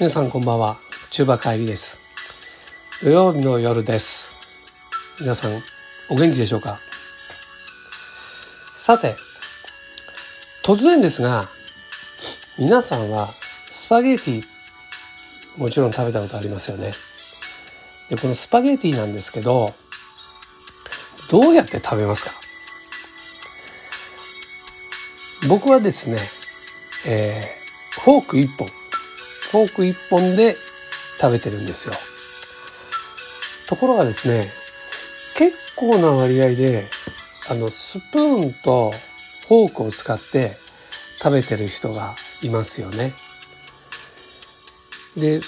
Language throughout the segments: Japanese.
皆さんこんばんは。中馬帰りです。土曜日の夜です。皆さんお元気でしょうか？さて突然ですが皆さんはスパゲーティもちろん食べたことありますよね。でこのスパゲーティなんですけどどうやって食べますか？僕はですね、えー、フォーク1本。フォーク1本で食べてるんですよ。ところがですね、結構な割合で、あの、スプーンとフォークを使って食べてる人がいますよね。で、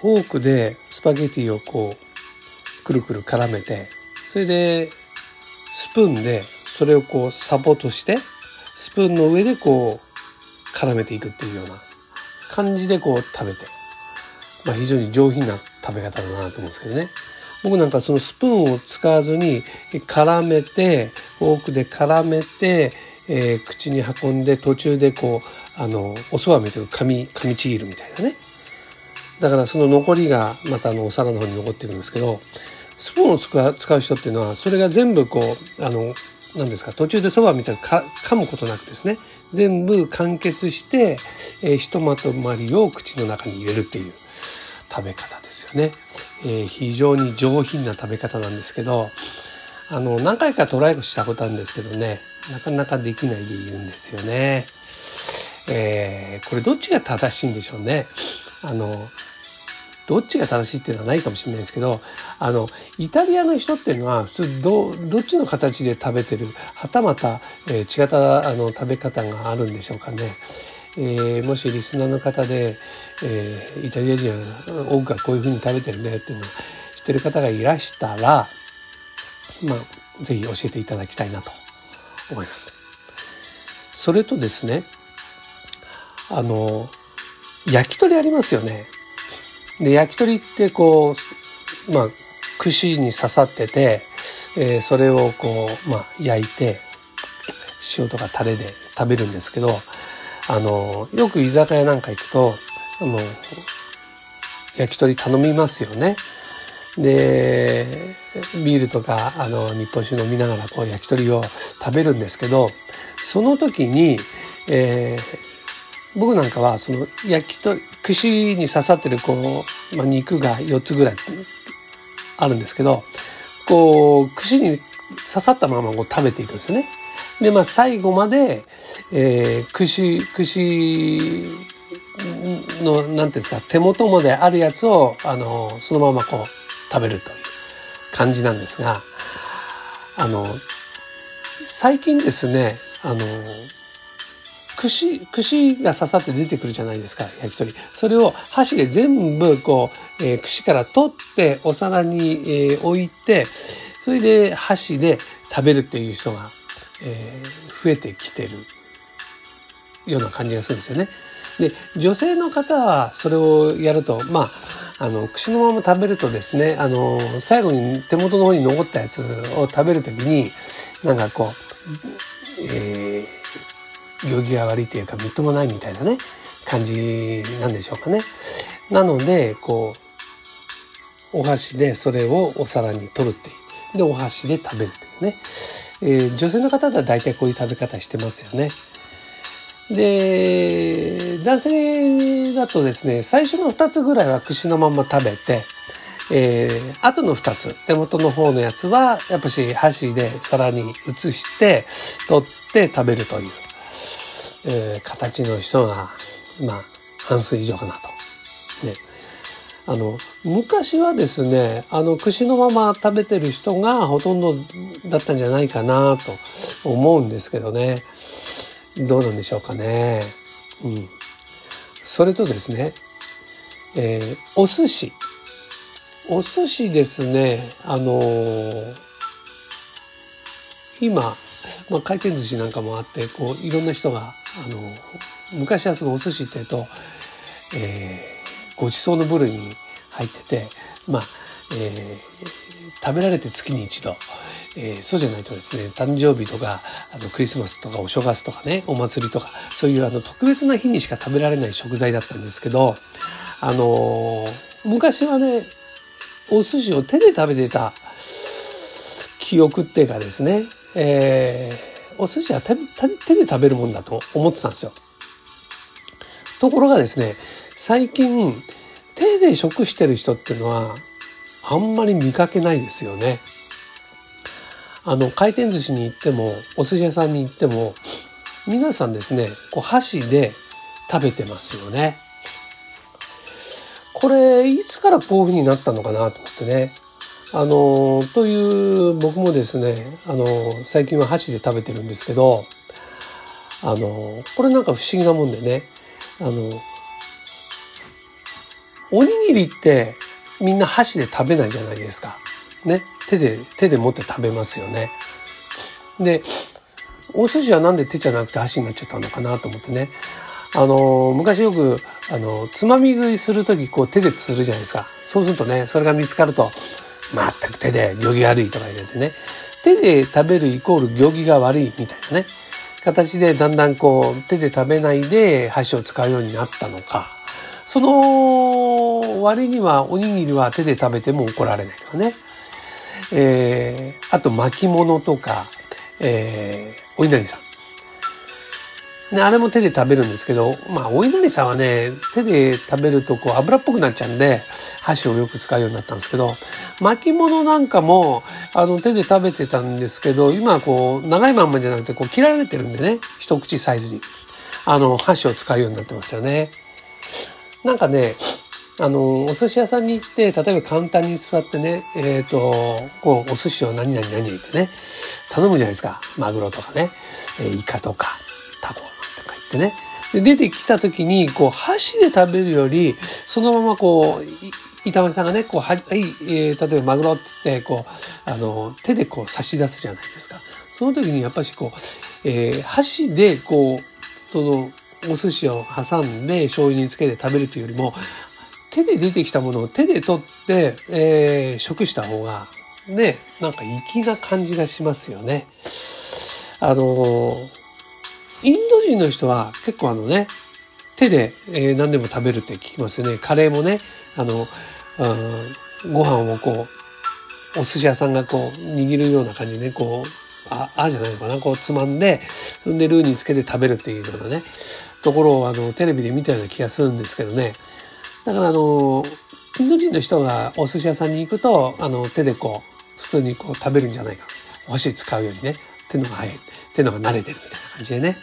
フォークでスパゲティをこう、くるくる絡めて、それで、スプーンでそれをこうサポートして、スプーンの上でこう絡めていくっていうような感じでこう食べて、まあ、非常に上品な食べ方だなと思うんですけどね。僕なんかそのスプーンを使わずに絡めてフォークで絡めて、えー、口に運んで途中でこうあのおそばみたいな噛み噛みちぎるみたいなね。だからその残りがまたあのお皿の方に残ってるんですけどスプーンを使う人っていうのはそれが全部こうあの何ですか途中でそばみたいな噛むことなくですね。全部完結して、えー、ひとまとまりを口の中に入れるっていう食べ方ですよね。えー、非常に上品な食べ方なんですけどあの何回かトライしたことあるんですけどねなかなかできないでいるんですよね。えー、これどっちが正しいんでしょうね。あのどっちが正しいっていうのはないかもしれないですけどあのイタリアの人っていうのは普通どどっちの形で食べてるはたまた、えー、違ったあの食べ方があるんでしょうかね。えー、もしリスナーの方で、えー、イタリア人は多くがこういうふうに食べてるねっていうのを知ってる方がいらしたら、まあ、ぜひ教えていただきたいなと思います。それとですね、あの、焼き鳥ありますよね。で、焼き鳥ってこう、まあ、串に刺さってて、えー、それをこう、まあ、焼いて、塩とかタレで食べるんですけど、あの、よく居酒屋なんか行くと、あの、焼き鳥頼みますよね。で、ビールとか、あの、日本酒飲みながら、こう、焼き鳥を食べるんですけど、その時に、えー、僕なんかは、その、焼き鳥、串に刺さってる、こう、まあ、肉が4つぐらいあるんですけど、こう、串に刺さったままこう食べていくんですよね。で、まあ、最後まで、えー、串、串の、なんていうんですか、手元まであるやつを、あの、そのままこう、食べるという感じなんですが、あの、最近ですね、あの、串、串が刺さって出てくるじゃないですか、焼き鳥。それを箸で全部こう、えー、串から取ってお皿に、えー、置いて、それで箸で食べるっていう人が、えー、増えてきてるような感じがするんですよね。で、女性の方はそれをやると、まあ、あの、串のまま食べるとですね、あの、最後に手元の方に残ったやつを食べるときに、なんかこう、えー、行儀が悪いというかみっともないみたいなね感じなんでしょうかね。なのでこうお箸でそれをお皿に取るっていうでお箸で食べるっていうね、えー、女性の方は大体こういう食べ方してますよね。で男性だとですね最初の2つぐらいは串のまま食べてえー、後の2つ手元の方のやつはやっぱし箸で皿に移して取って食べるというえー、形の人が、まあ、半数以上かなと。ね。あの、昔はですね、あの、串のまま食べてる人がほとんどだったんじゃないかなと思うんですけどね。どうなんでしょうかね。うん。それとですね、えー、お寿司。お寿司ですね、あのー、今、まあ、回転寿司なんかもあって、こう、いろんな人があの昔はそのお寿司っていうと、えー、ごちそうの部類に入っててまあ、えー、食べられて月に一度、えー、そうじゃないとですね誕生日とかあのクリスマスとかお正月とかねお祭りとかそういうあの特別な日にしか食べられない食材だったんですけどあのー、昔はね、お寿司を手で食べてた記憶っていうかですね、えー、お寿司は手手で食べるもんだと思ってたんですよ。ところがですね、最近手で食してる人っていうのはあんまり見かけないですよね。あの回転寿司に行ってもお寿司屋さんに行っても皆さんですねこう箸で食べてますよね。これいつからこういう風になったのかなと思ってね。あのという僕もですねあの最近は箸で食べてるんですけどあのこれなんか不思議なもんでねあのおにぎりってみんな箸で食べないじゃないですか。ね。手で、手で持って食べますよね。で、お寿司はなんで手じゃなくて箸になっちゃったのかなと思ってね。あの、昔よく、あの、つまみ食いするとき、こう手でするじゃないですか。そうするとね、それが見つかると、全く手で行儀悪いとか言われてね。手で食べるイコール行儀が悪いみたいなね。形でだんだんこう手で食べないで箸を使うようになったのか。その割にはおにぎりは手で食べても怒られないとかね。えー、あと巻物とか、えー、お稲荷さん。ね、あれも手で食べるんですけど、まあ、お稲荷さんはね、手で食べるとこう油っぽくなっちゃうんで、箸をよく使うようになったんですけど、巻物なんかも、あの、手で食べてたんですけど、今こう、長いまんまじゃなくて、こう、切られてるんでね、一口サイズに。あの、箸を使うようになってますよね。なんかね、あの、お寿司屋さんに行って、例えば簡単に座ってね、えっ、ー、と、こう、お寿司を何々何々ってね、頼むじゃないですか。マグロとかね、えイカとか、タコとか言ってね。で、出てきた時に、こう、箸で食べるより、そのままこう、板前さんがね、こう、はい、えー、例えばマグロってって、こう、あの、手でこう差し出すじゃないですか。その時にやっぱしこう、えー、箸でこう、その、お寿司を挟んで醤油につけて食べるというよりも、手で出てきたものを手で取って、えー、食した方が、ね、なんか粋な感じがしますよね。あの、インド人の人は結構あのね、手で、えー、何でも食べるって聞きますよね。カレーもね、あの、うん、ご飯をこう、お寿司屋さんがこう、握るような感じでね、こう、あ、あじゃないのかな、こうつまんで、そんでルーにつけて食べるっていうようなね、ところをあの、テレビで見たような気がするんですけどね。だからあの、インド人の人がお寿司屋さんに行くと、あの、手でこう、普通にこう食べるんじゃないか。お箸使うようにね、手のが早い、手のが慣れてるみたいな感じでね。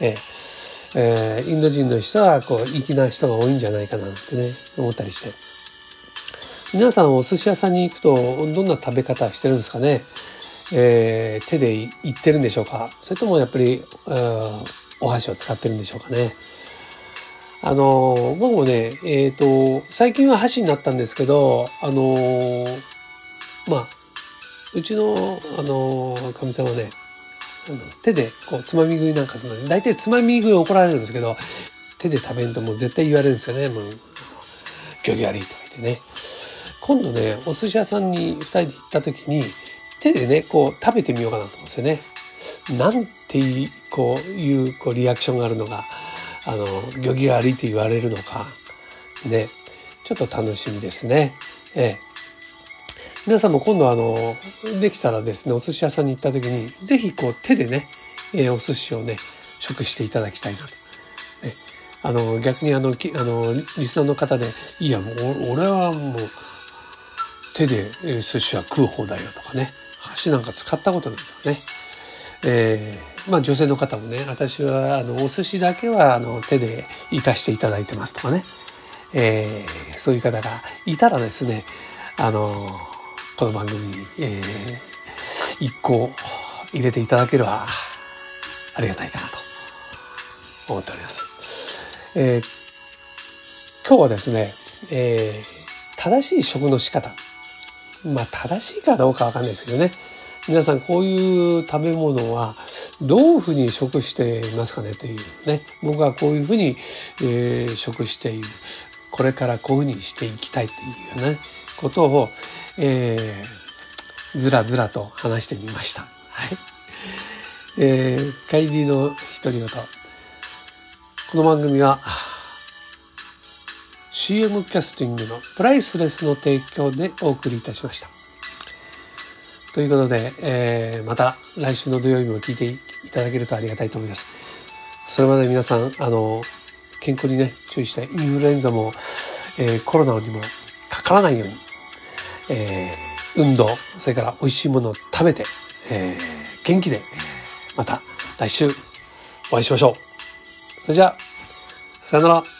えー、えー、インド人の人はこう、粋な人が多いんじゃないかなってね、思ったりして。皆さんお寿司屋さんに行くと、どんな食べ方してるんですかね。えー、手でいってるんでしょうかそれともやっぱり、お箸を使ってるんでしょうかね。あの、僕もね、えっ、ー、と、最近は箸になったんですけど、あの、まあ、うちの、あの、かみさんはね、手でこうつまみ食いなんかするのに、大体つまみ食い怒られるんですけど、手で食べんともう絶対言われるんですよね。もう、ギョギ悪いとか言ってね。今度ね、お寿司屋さんに二人で行った時に、手でね、こう食べてみようかなと思うんですよね。なんていう、こういう、こうリアクションがあるのが、あの、漁業ありと言われるのか、ね、ちょっと楽しみですね。ええ。皆さんも今度あの、できたらですね、お寿司屋さんに行った時に、ぜひこう手でね、えー、お寿司をね、食していただきたいなと。ね、あの、逆にあの、きあの、リスナーの方で、いやもう、俺はもう、手で寿司は食う方だよとかね、箸なんか使ったことないとかね。えーまあ女性の方もね、私はあのお寿司だけはあの手でいたしていただいてますとかね、えー、そういう方がいたらですね、あの、この番組に、えー、一個入れていただければありがたいかなと思っております。えー、今日はですね、えー、正しい食の仕方。まあ正しいかどうかわかんないですけどね。皆さんこういう食べ物はどういうふうに食していますかねというね僕はこういうふうに、えー、食しているこれからこういうふうにしていきたいというねことを、えー、ずらずらと話してみました。はいえー、帰りの独り言この番組は CM キャスティングのプライスレスの提供でお送りいたしました。ということで、えー、また来週の土曜日も聞いていただけるとありがたいと思います。それまで皆さん、あの、健康にね、注意したい。インフルエンザも、えー、コロナにもかからないように、えー、運動、それから美味しいものを食べて、えー、元気で、また来週お会いしましょう。それじゃあ、さよなら。